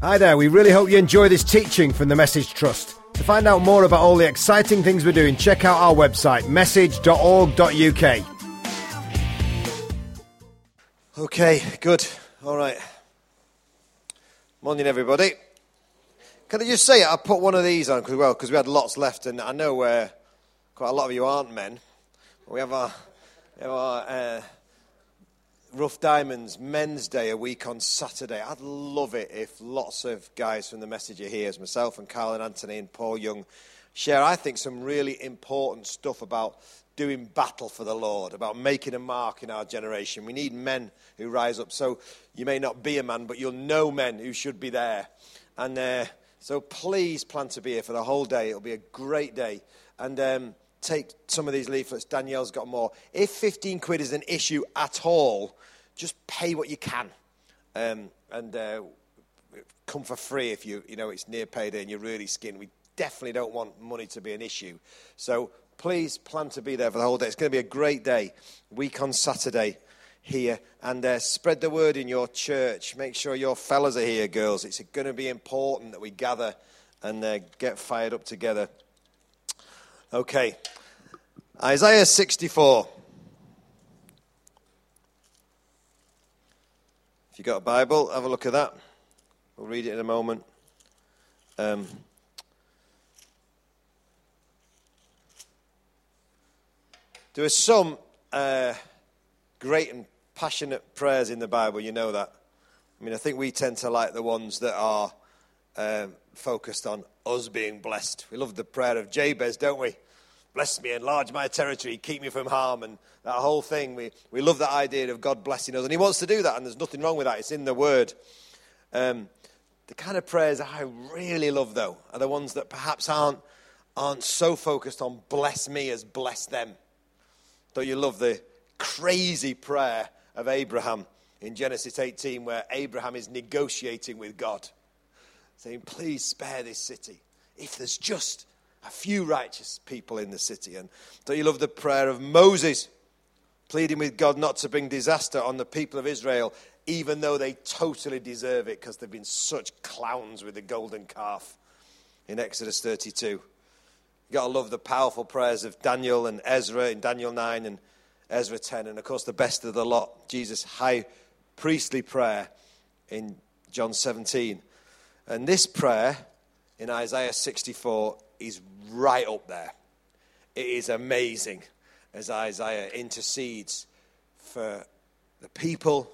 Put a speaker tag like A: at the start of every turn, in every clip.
A: Hi there, we really hope you enjoy this teaching from the Message Trust. To find out more about all the exciting things we're doing, check out our website, message.org.uk.
B: Okay, good. All right. Morning, everybody. Can I just say, I put one of these on because well, because we had lots left, and I know uh, quite a lot of you aren't men. We have our, we have our uh, Rough Diamonds Men's Day a week on Saturday. I'd love it if lots of guys from the message are here, as myself and Carl and Anthony and Paul Young share, I think, some really important stuff about doing battle for the Lord, about making a mark in our generation. We need men who rise up. So you may not be a man, but you'll know men who should be there. And uh, so please plan to be here for the whole day. It'll be a great day. And um, take some of these leaflets. Danielle's got more. If 15 quid is an issue at all, just pay what you can. Um, and uh, come for free if you, you know it's near payday and you're really skinned. We definitely don't want money to be an issue. So please plan to be there for the whole day. It's going to be a great day. Week on Saturday here. And uh, spread the word in your church. Make sure your fellas are here, girls. It's going to be important that we gather and uh, get fired up together. Okay. Isaiah 64. If you've got a Bible, have a look at that. We'll read it in a moment. Um, there are some uh, great and passionate prayers in the Bible, you know that. I mean, I think we tend to like the ones that are um, focused on us being blessed. We love the prayer of Jabez, don't we? Bless me, enlarge my territory, keep me from harm, and that whole thing. We, we love that idea of God blessing us, and He wants to do that, and there's nothing wrong with that. It's in the Word. Um, the kind of prayers I really love, though, are the ones that perhaps aren't, aren't so focused on bless me as bless them. Don't you love the crazy prayer of Abraham in Genesis 18, where Abraham is negotiating with God, saying, Please spare this city. If there's just a few righteous people in the city. And don't you love the prayer of Moses, pleading with God not to bring disaster on the people of Israel, even though they totally deserve it because they've been such clowns with the golden calf in Exodus 32. You've got to love the powerful prayers of Daniel and Ezra in Daniel 9 and Ezra 10. And of course, the best of the lot, Jesus' high priestly prayer in John 17. And this prayer in Isaiah 64 is right up there. It is amazing as Isaiah intercedes for the people,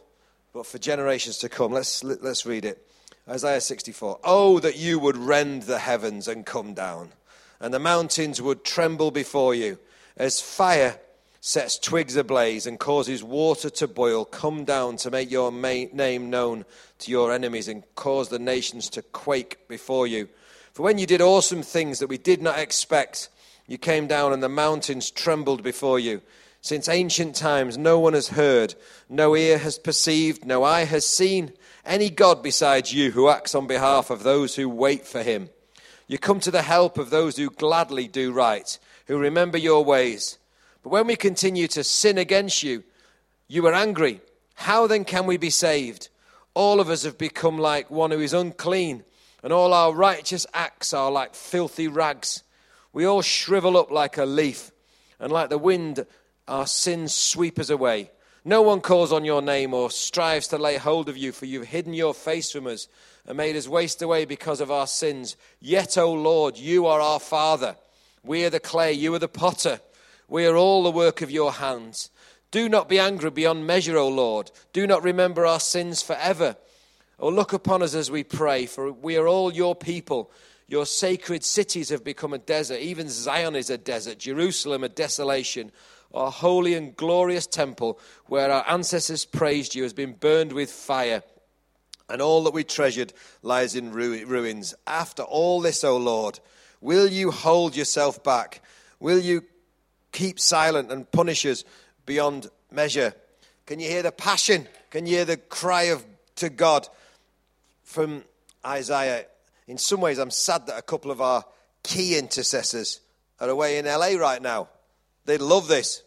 B: but for generations to come. Let's, let's read it. Isaiah 64. Oh, that you would rend the heavens and come down, and the mountains would tremble before you. As fire sets twigs ablaze and causes water to boil, come down to make your name known to your enemies and cause the nations to quake before you. For when you did awesome things that we did not expect, you came down and the mountains trembled before you. Since ancient times, no one has heard, no ear has perceived, no eye has seen any God besides you who acts on behalf of those who wait for him. You come to the help of those who gladly do right, who remember your ways. But when we continue to sin against you, you are angry. How then can we be saved? All of us have become like one who is unclean and all our righteous acts are like filthy rags. We all shrivel up like a leaf, and like the wind, our sins sweep us away. No one calls on your name or strives to lay hold of you, for you've hidden your face from us and made us waste away because of our sins. Yet, O Lord, you are our Father. We are the clay, you are the potter. We are all the work of your hands. Do not be angry beyond measure, O Lord. Do not remember our sins forever. Oh, look upon us as we pray, for we are all your people. Your sacred cities have become a desert. Even Zion is a desert, Jerusalem a desolation. Our holy and glorious temple, where our ancestors praised you, has been burned with fire, and all that we treasured lies in ruins. After all this, O Lord, will you hold yourself back? Will you keep silent and punish us beyond measure? Can you hear the passion? Can you hear the cry of to God? from Isaiah. In some ways, I'm sad that a couple of our key intercessors are away in LA right now. They'd love this.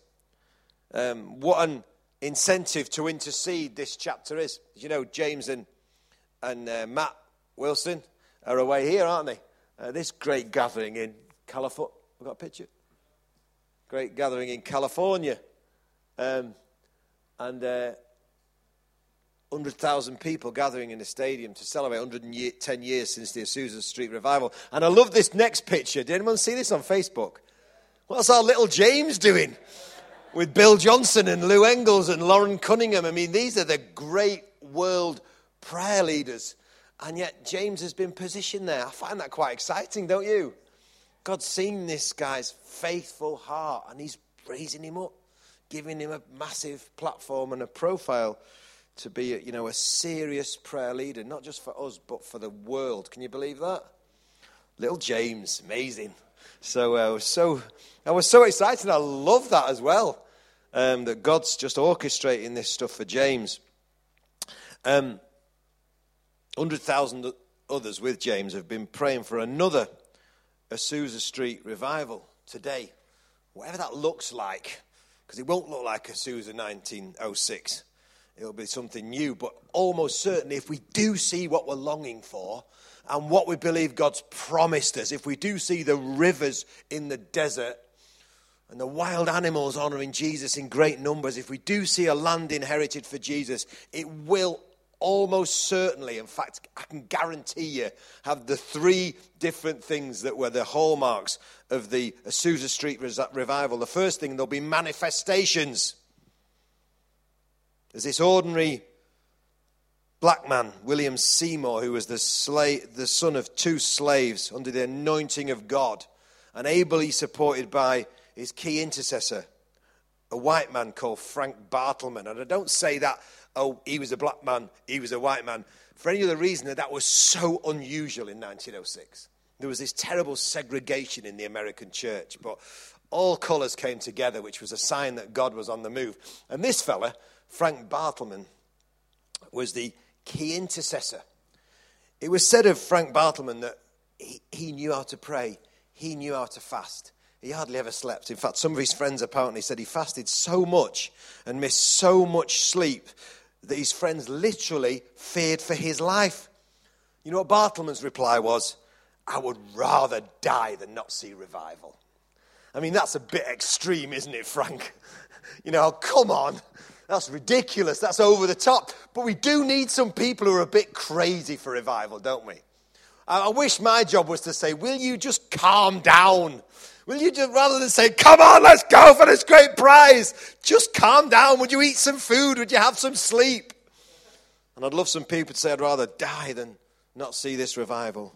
B: Um, what an incentive to intercede this chapter is. You know, James and, and uh, Matt Wilson are away here, aren't they? Uh, this great gathering in California. We've got a picture. Great gathering in California. Um, and uh, 100,000 people gathering in the stadium to celebrate 110 years since the Azusa Street revival. And I love this next picture. Did anyone see this on Facebook? What's our little James doing? With Bill Johnson and Lou Engle and Loren Cunningham. I mean, these are the great world prayer leaders. And yet, James has been positioned there. I find that quite exciting, don't you? God's seen this guy's faithful heart and he's raising him up, giving him a massive platform and a profile to be, you know, a serious prayer leader, not just for us, but for the world. Can you believe that? Little James, amazing. So uh, so, I was so excited. I love that as well. Um, that God's just orchestrating this stuff for James. Um, 100,000 others with James have been praying for another Azusa Street revival today. Whatever that looks like, because it won't look like Azusa 1906 it'll be something new. But almost certainly, if we do see what we're longing for and what we believe God's promised us, if we do see the rivers in the desert and the wild animals honoring Jesus in great numbers, if we do see a land inherited for Jesus, it will almost certainly, in fact, I can guarantee you, have the three different things that were the hallmarks of the Azusa Street revival. The first thing, there'll be manifestations. There's this ordinary black man, William Seymour, who was the, slave, the son of two slaves under the anointing of God and ably supported by his key intercessor, a white man called Frank Bartleman. And I don't say that, oh, he was a black man, he was a white man, for any other reason that was so unusual in 1906. There was this terrible segregation in the American church, but all colours came together, which was a sign that God was on the move. And this fella Frank Bartleman was the key intercessor. It was said of Frank Bartleman that he, he knew how to pray, he knew how to fast. He hardly ever slept. In fact, some of his friends apparently said he fasted so much and missed so much sleep that his friends literally feared for his life. You know what Bartleman's reply was? I would rather die than not see revival. I mean, that's a bit extreme, isn't it, Frank? You know, come on. That's ridiculous. That's over the top. But we do need some people who are a bit crazy for revival, don't we? I wish my job was to say, Will you just calm down? Will you just, rather than say, Come on, let's go for this great prize, just calm down. Would you eat some food? Would you have some sleep? And I'd love some people to say, I'd rather die than not see this revival.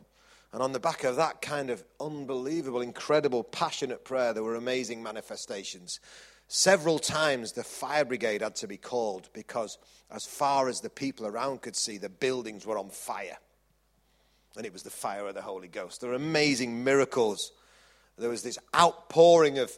B: And on the back of that kind of unbelievable, incredible, passionate prayer, there were amazing manifestations. Several times the fire brigade had to be called because, as far as the people around could see, the buildings were on fire. And it was the fire of the Holy Ghost. There were amazing miracles. There was this outpouring of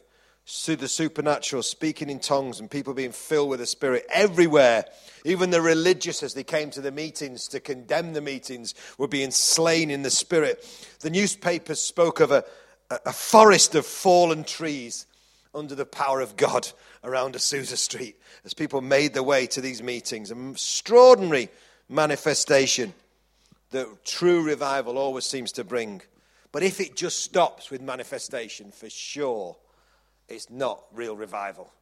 B: the supernatural, speaking in tongues, and people being filled with the Spirit everywhere. Even the religious, as they came to the meetings to condemn the meetings, were being slain in the Spirit. The newspapers spoke of a, a forest of fallen trees under the power of God around Azusa Street as people made their way to these meetings. An extraordinary manifestation that true revival always seems to bring. But if it just stops with manifestation, for sure, it's not real revival.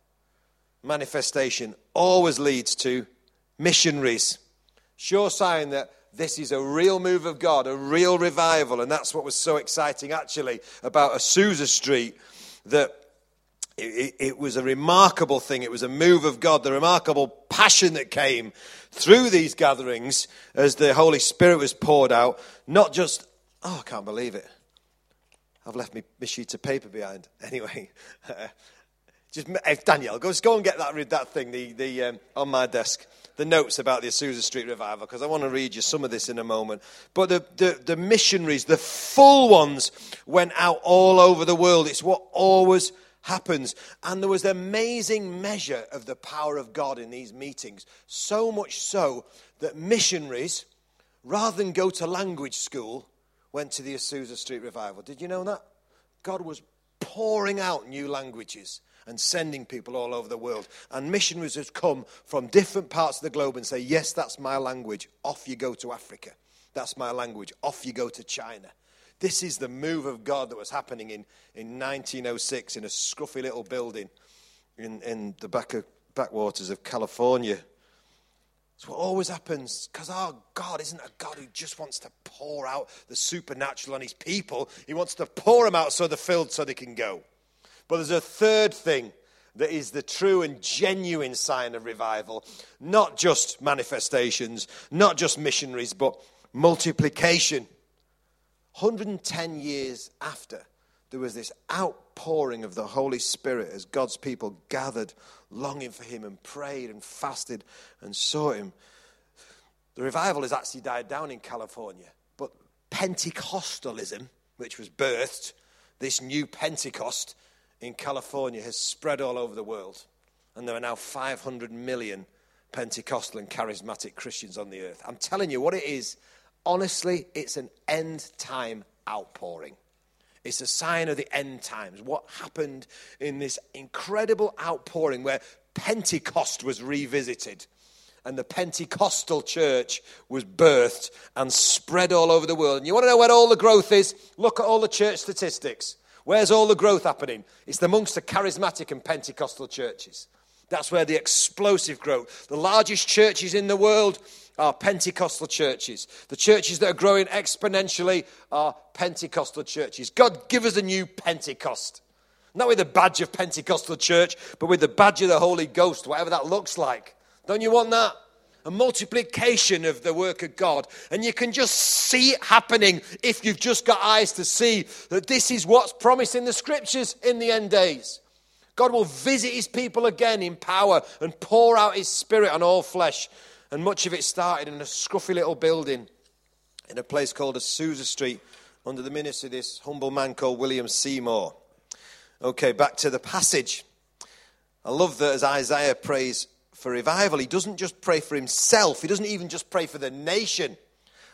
B: Manifestation always leads to missionaries. Sure sign that this is a real move of God, a real revival. And that's what was so exciting, actually, about Azusa Street that it, it, was a remarkable thing. It was a move of God, the remarkable passion that came through these gatherings as the Holy Spirit was poured out. Not just, oh, I can't believe it. I've left me, my sheet of paper behind. Anyway, just if Danielle, go, go and get that, that thing the, the, um, on my desk, the notes about the Azusa Street revival, because I want to read you some of this in a moment. But the, the, the missionaries, the full ones, went out all over the world. It's what always happens. And there was an amazing measure of the power of God in these meetings. So much so that missionaries, rather than go to language school, went to the Azusa Street Revival. Did you know that? God was pouring out new languages and sending people all over the world. And missionaries have come from different parts of the globe and say, Yes, that's my language. Off you go to Africa. That's my language. Off you go to China. This is the move of God that was happening in, in 1906 in a scruffy little building in, in the back of, backwaters of California. It's what always happens because our God isn't a God who just wants to pour out the supernatural on his people. He wants to pour them out so they're filled so they can go. But there's a third thing that is the true and genuine sign of revival. Not just manifestations, not just missionaries, but multiplication. 110 years after, there was this outpouring of the Holy Spirit as God's people gathered, longing for Him, and prayed and fasted and sought Him. The revival has actually died down in California, but Pentecostalism, which was birthed, this new Pentecost, in California has spread all over the world. And there are now 500 million Pentecostal and charismatic Christians on the earth. I'm telling you what it is. Honestly, it's an end time outpouring. It's a sign of the end times. What happened in this incredible outpouring where Pentecost was revisited and the Pentecostal church was birthed and spread all over the world. And you want to know where all the growth is? Look at all the church statistics. Where's all the growth happening? It's amongst the charismatic and Pentecostal churches. That's where the explosive growth. The largest churches in the world are Pentecostal churches. The churches that are growing exponentially are Pentecostal churches. God, give us a new Pentecost. Not with the badge of Pentecostal church, but with the badge of the Holy Ghost, whatever that looks like. Don't you want that? a multiplication of the work of God. And you can just see it happening if you've just got eyes to see that this is what's promised in the scriptures in the end days. God will visit his people again in power and pour out his spirit on all flesh. And much of it started in a scruffy little building in a place called Azusa Street under the ministry of this humble man called William Seymour. Okay, back to the passage. I love that as Isaiah prays for revival, he doesn't just pray for himself, he doesn't even just pray for the nation.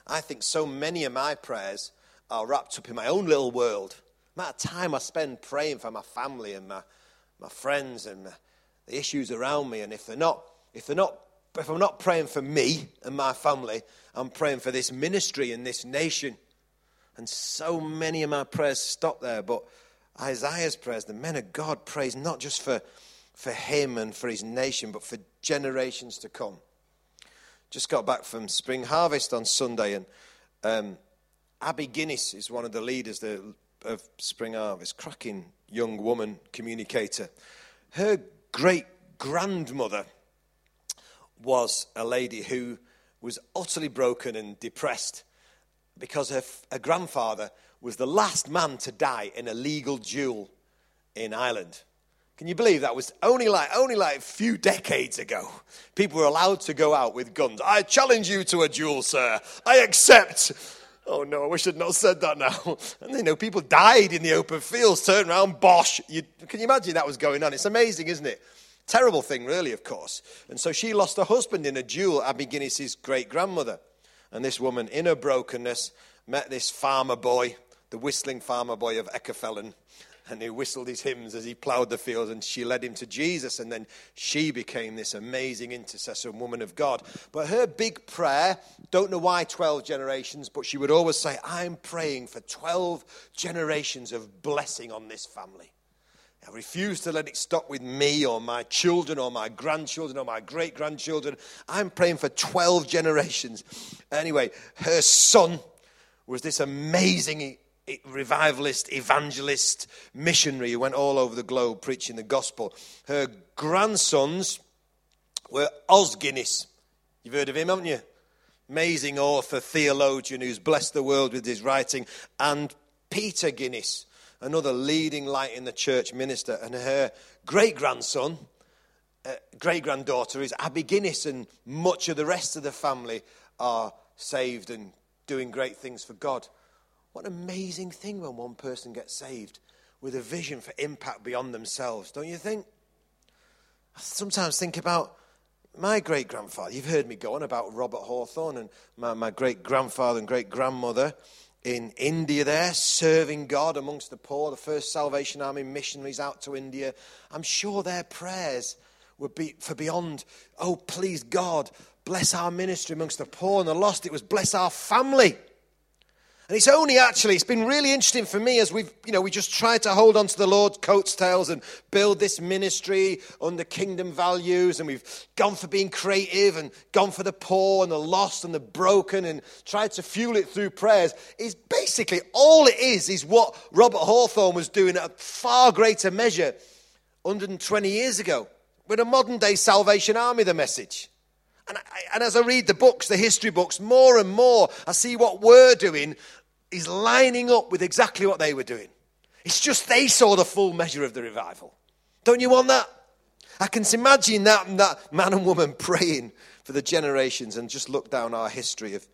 B: I think so many of my prayers are wrapped up in my own little world. The amount of time I spend praying for my family and my, my friends and my, the issues around me, and if they're not, if they're not, if I'm not praying for me and my family, I'm praying for this ministry and this nation. And so many of my prayers stop there. But Isaiah's prayers, the men of God prays not just for for him and for his nation, but for generations to come. Just got back from Spring Harvest on Sunday, and um, Abby Guinness is one of the leaders of Spring Harvest, cracking young woman communicator. Her great grandmother was a lady who was utterly broken and depressed because her, her grandfather was the last man to die in a legal duel in Ireland. Can you believe that was only like only like a few decades ago? People were allowed to go out with guns. I challenge you to a duel, sir. I accept. Oh no, I wish I'd not said that now. And you know, people died in the open fields, turned around, bosh. You, can you imagine that was going on? It's amazing, isn't it? Terrible thing, really, of course. And so she lost her husband in a duel, Abby Guinness's great grandmother. And this woman, in her brokenness, met this farmer boy, the whistling farmer boy of Eckefellen and he whistled his hymns as he plowed the fields, and she led him to Jesus, and then she became this amazing intercessor and woman of God. But her big prayer, don't know why 12 generations, but she would always say, I'm praying for 12 generations of blessing on this family. I refuse to let it stop with me or my children or my grandchildren or my great grandchildren. I'm praying for 12 generations. Anyway, her son was this amazing revivalist, evangelist, missionary who went all over the globe preaching the gospel. Her grandsons were Os Guinness. You've heard of him, haven't you? Amazing author, theologian who's blessed the world with his writing. And Peter Guinness, another leading light in the church minister. And her great grandson, uh, great granddaughter is Abby Guinness, and much of the rest of the family are saved and doing great things for God. What an amazing thing when one person gets saved with a vision for impact beyond themselves, don't you think? I sometimes think about my great grandfather. You've heard me go on about Robert Hawthorne and my, my great grandfather and great grandmother in India there, serving God amongst the poor, the first Salvation Army missionaries out to India. I'm sure their prayers would be for beyond, oh, please God, bless our ministry amongst the poor and the lost. It was bless our family. And it's only actually, it's been really interesting for me as we've, you know, we just tried to hold on to the Lord's coattails and build this ministry under kingdom values. And we've gone for being creative and gone for the poor and the lost and the broken and tried to fuel it through prayers. Is basically all it is, is what Robert Hawthorne was doing at a far greater measure 120 years ago with a modern day Salvation Army, the message. And, I, and, as I read the books, the history books, more and more, I see what we're doing is lining up with exactly what they were doing. It's just they saw the full measure of the revival. Don't you want that? I can imagine that, that man and woman praying for the generations and just look down our history of,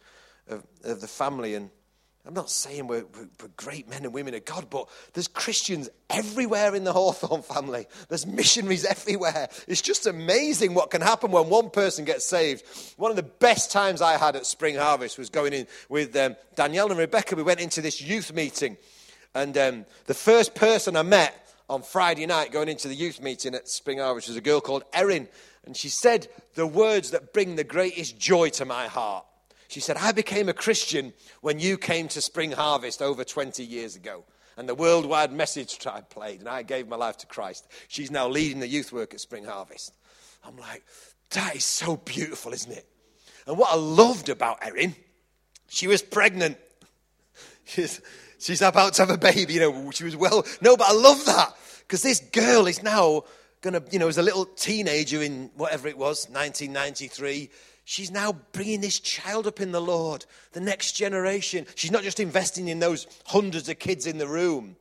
B: of, of the family and I'm not saying we're, we're, great men and women of God, but there's Christians everywhere in the Hawthorne family. There's missionaries everywhere. It's just amazing what can happen when one person gets saved. One of the best times I had at Spring Harvest was going in with um, Danielle and Rebecca. We went into this youth meeting, and um, the first person I met on Friday night going into the youth meeting at Spring Harvest was a girl called Erin, and she said the words that bring the greatest joy to my heart. She said, I became a Christian when you came to Spring Harvest over 20 years ago. And the worldwide message tribe played, and I gave my life to Christ. She's now leading the youth work at Spring Harvest. I'm like, that is so beautiful, isn't it? And what I loved about Erin, she was pregnant. She's, she's about to have a baby, you know, she was well. No, but I love that because this girl is now going to, you know, as a little teenager in whatever it was, 1993 She's now bringing this child up in the Lord, the next generation. She's not just investing in those hundreds of kids in the room.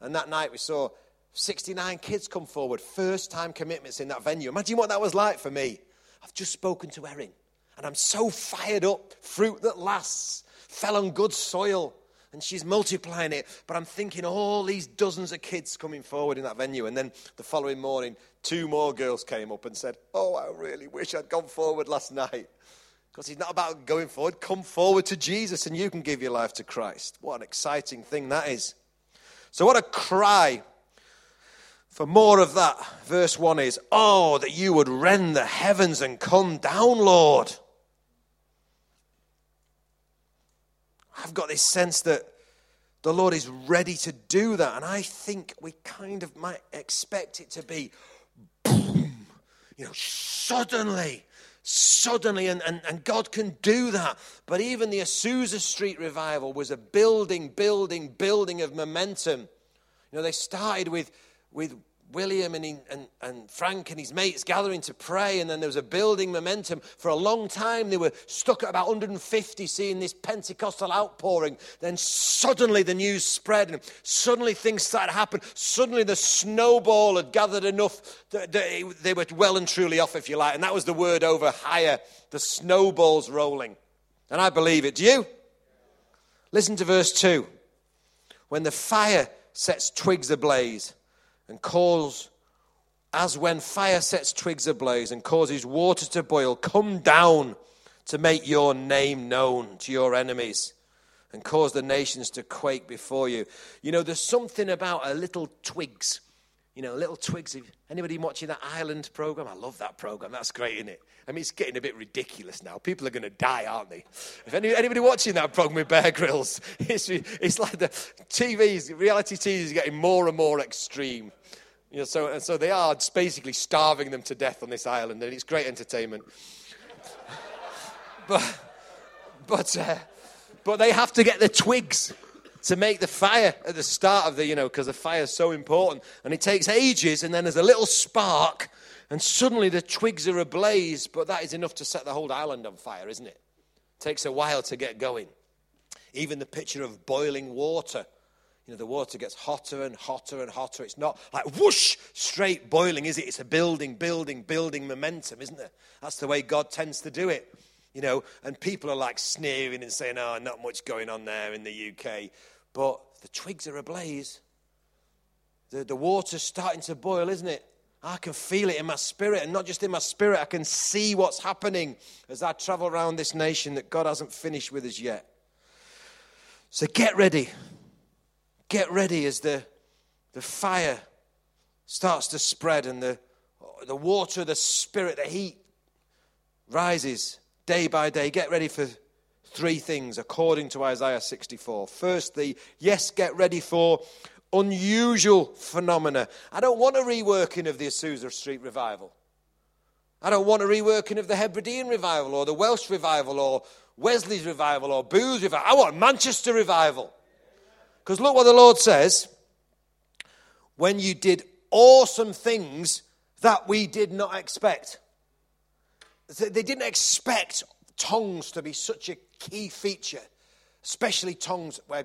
B: And that night we saw 69 kids come forward, first time commitments in that venue. Imagine what that was like for me. I've just spoken to Erin, and I'm so fired up. Fruit that lasts fell on good soil and she's multiplying it. But I'm thinking all these dozens of kids coming forward in that venue. And then the following morning, two more girls came up and said, Oh, I really wish I'd gone forward last night. Because it's not about going forward. Come forward to Jesus and you can give your life to Christ. What an exciting thing that is. So, what a cry for more of that. Verse 1 is, Oh, that you would rend the heavens and come down, Lord. I've got this sense that the Lord is ready to do that. And I think we kind of might expect it to be boom, you know, suddenly, suddenly. And, and, and God can do that. But even the Azusa Street revival was a building, building, building of momentum. You know, they started with, with William and, he, and, and Frank and his mates gathering to pray, and then there was a building momentum. For a long time, they were stuck at about 150, seeing this Pentecostal outpouring. Then suddenly the news spread, and suddenly things started to happen. Suddenly the snowball had gathered enough that they were well and truly off, if you like. And that was the word over higher. The snowball's rolling. And I believe it. Do you? Listen to verse 2. When the fire sets twigs ablaze, and cause, as when fire sets twigs ablaze and causes water to boil, come down to make your name known to your enemies and cause the nations to quake before you. You know, there's something about a little twigs. You know, little twigs. Anybody watching that Island program? I love that program. That's great, isn't it? I mean, it's getting a bit ridiculous now. People are going to die, aren't they? If any, anybody watching that program with Bear Grylls, it's, it's like the TVs, reality TV is getting more and more extreme. You know, so, and so they are basically starving them to death on this island, and it's great entertainment. but, but, uh, but they have to get the twigs to make the fire at the start of the, you know, because the fire is so important. And it takes ages, and then there's a little spark, and suddenly the twigs are ablaze, but that is enough to set the whole island on fire, isn't it? it takes a while to get going. Even the picture of boiling water. You know, the water gets hotter and hotter and hotter. It's not like whoosh, straight boiling, is it? It's a building, building, building momentum, isn't it? That's the way God tends to do it. You know, and people are like sneering and saying, oh, not much going on there in the UK. But the twigs are ablaze. The, the water's starting to boil, isn't it? I can feel it in my spirit, and not just in my spirit, I can see what's happening as I travel around this nation that God hasn't finished with us yet. So get ready. Get ready as the, the fire starts to spread and the, the water, the spirit, the heat rises day by day. Get ready for three things according to Isaiah 64. First, the yes, get ready for unusual phenomena. I don't want a reworking of the Azusa Street revival. I don't want a reworking of the Hebridean revival or the Welsh revival or Wesley's revival or Booth's revival. I want Manchester revival. Because look what the Lord says when you did awesome things that we did not expect. They didn't expect tongues to be such a key feature, especially tongues where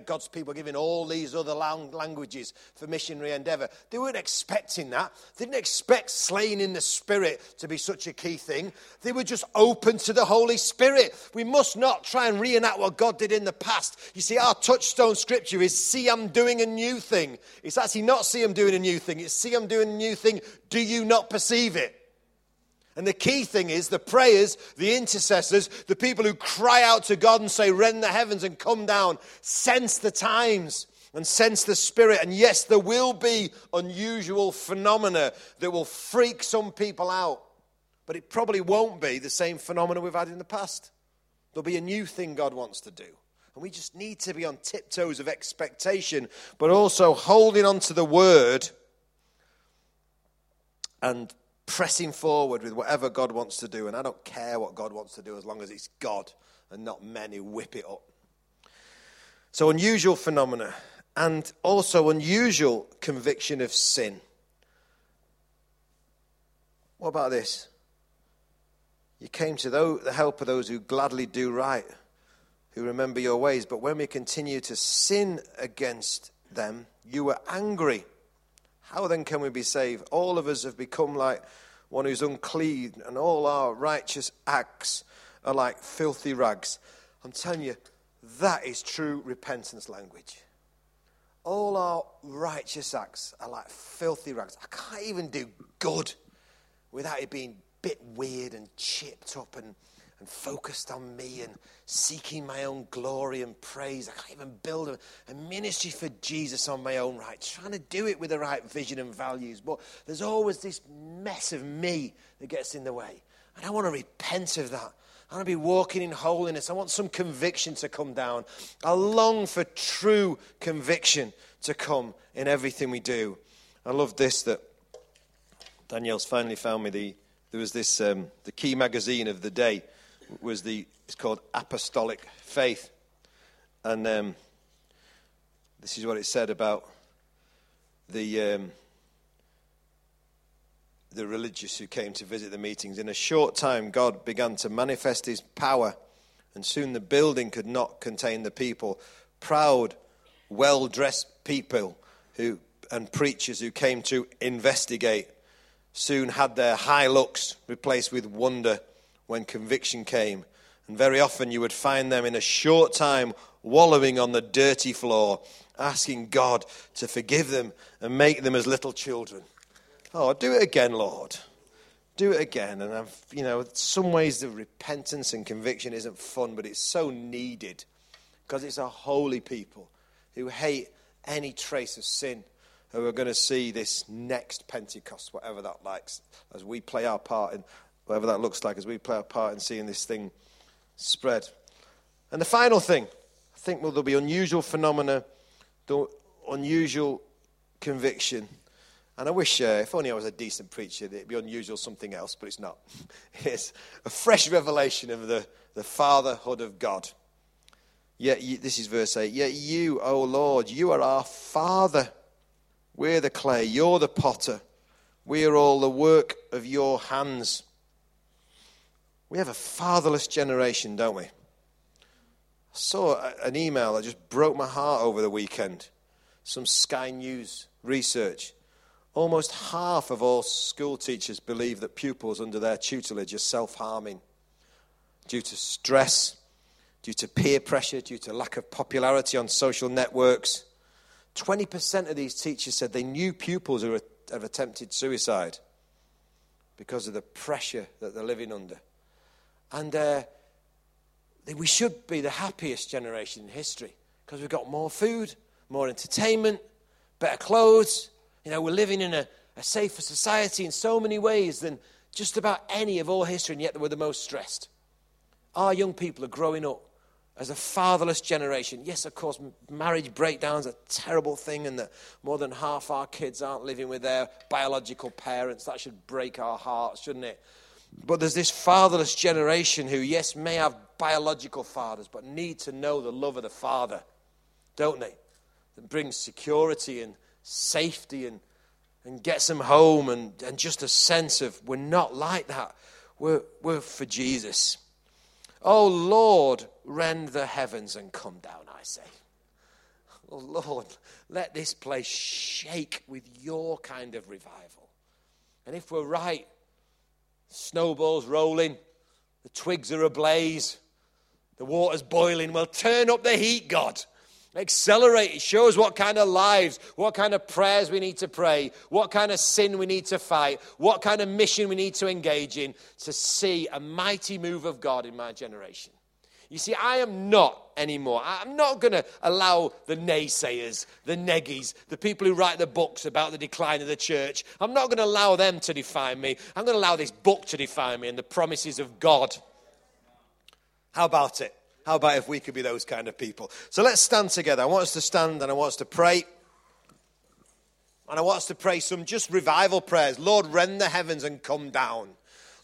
B: God's people giving all these other languages for missionary endeavor. They weren't expecting that. They didn't expect slaying in the spirit to be such a key thing. They were just open to the Holy Spirit. We must not try and reenact what God did in the past. You see, our touchstone scripture is see, I'm doing a new thing. It's actually not see, I'm doing a new thing. It's see, I'm doing a new thing. Do you not perceive it? And the key thing is the prayers, the intercessors, the people who cry out to God and say, Rend the heavens and come down, sense the times and sense the Spirit. And yes, there will be unusual phenomena that will freak some people out, but it probably won't be the same phenomena we've had in the past. There'll be a new thing God wants to do. And we just need to be on tiptoes of expectation, but also holding on to the word and pressing forward with whatever God wants to do. And I don't care what God wants to do as long as it's God and not men who whip it up. So, unusual phenomena and also unusual conviction of sin. What about this? You came to the help of those who gladly do right, who remember your ways, but when we continue to sin against them, you were angry how then can we be saved? All of us have become like one who's unclean, and all our righteous acts are like filthy rags. I'm telling you, that is true repentance language. All our righteous acts are like filthy rags. I can't even do good without it being a bit weird and chipped up and and focused on me and seeking my own glory and praise. I can't even build a, a, ministry for Jesus on my own right, trying to do it with the right vision and values. But there's always this mess of me that gets in the way. And I want to repent of that. I want to be walking in holiness. I want some conviction to come down. I long for true conviction to come in everything we do. I love this that Danielle's finally found me the there was this um, the key magazine of the day was the, it's called Apostolic Faith. And um, this is what it said about the, um, the religious who came to visit the meetings. In a short time, God began to manifest his power, and soon the building could not contain the people. Proud, well dressed people who, and preachers who came to investigate soon had their high looks replaced with wonder when conviction came. And very often you would find them in a short time wallowing on the dirty floor, asking God to forgive them and make them as little children. Oh, do it again, Lord. Do it again. And I've, you know, some ways the repentance and conviction isn't fun, but it's so needed because it's a holy people who hate any trace of sin who are going to see this next Pentecost, whatever that likes, as we play our part in whatever that looks like as we play our part in seeing this thing spread. And the final thing, I think well, there'll be unusual phenomena, unusual conviction. And I wish, uh, if only I was a decent preacher, it'd be unusual something else, but it's not. It's a fresh revelation of the, the fatherhood of God. Yet, you, this is verse 8. Yet you, O Lord, you are our Father. We're the clay, you're the potter. We are all the work of your hands. We have a fatherless generation, don't we? I saw an email that just broke my heart over the weekend. Some Sky News research. Almost half of all school teachers believe that pupils under their tutelage are self harming due to stress, due to peer pressure, due to lack of popularity on social networks. 20% of these teachers said they knew pupils who have attempted suicide because of the pressure that they're living under. And uh, we should be the happiest generation in history because we've got more food, more entertainment, better clothes. You know, we're living in a, a safer society in so many ways than just about any of all history, and yet we're the most stressed. Our young people are growing up as a fatherless generation. Yes, of course, marriage breakdowns are a terrible thing, and that more than half our kids aren't living with their biological parents. That should break our hearts, shouldn't it? But there's this fatherless generation who, yes, may have biological fathers, but need to know the love of the Father, don't they? That brings security and safety and, and gets them home and, and just a sense of we're not like that. We're, we're for Jesus. Oh Lord, rend the heavens and come down, I say. Oh Lord, let this place shake with your kind of revival. And if we're right, snowballs rolling, the twigs are ablaze, the water's boiling, well, turn up the heat, God. Accelerate. It shows what kind of lives, what kind of prayers we need to pray, what kind of sin we need to fight, what kind of mission we need to engage in to see a mighty move of God in my generation. You see, I am not anymore. I'm not going to allow the naysayers, the neggies, the people who write the books about the decline of the church, I'm not going to allow them to define me. I'm going to allow this book to define me and the promises of God. How about it? How about if we could be those kind of people? So let's stand together. I want us to stand and I want us to pray. And I want us to pray some just revival prayers. Lord, rend the heavens and come down.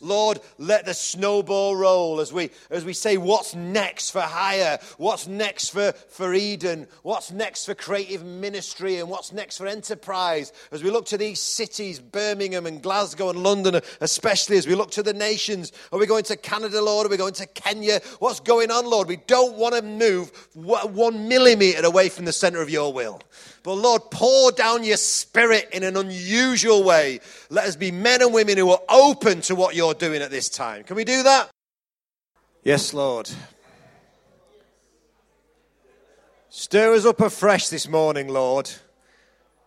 B: Lord, let the snowball roll as we, as we say, what's next for hire? What's next for, for Eden? What's next for creative ministry? And what's next for enterprise? As we look to these cities, Birmingham and Glasgow and London, especially as we look to the nations. Are we going to Canada, Lord? Are we going to Kenya? What's going on, Lord? We don't want to move one millimeter away from the center of your will. But Lord, pour down your spirit in an unusual way. Let us be men and women who are open to what you're doing at this time. Can we do that? Yes, Lord. Stir us up afresh this morning, Lord.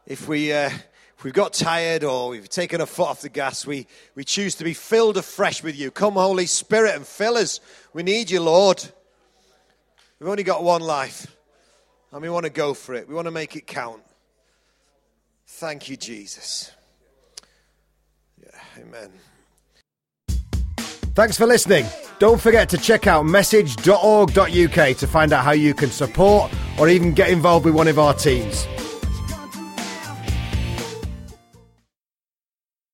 B: If we. Uh, if we've got tired or we've taken a foot off the gas, we, we choose to be filled afresh with you. Come, Holy Spirit, and fill us. We need you, Lord. We've only got one life. And we want to go for it. We want to make it count. Thank you, Jesus. Yeah, amen.
A: Thanks for listening. Don't forget to check out message.org.uk to find out how you can support or even get involved with one of our teams.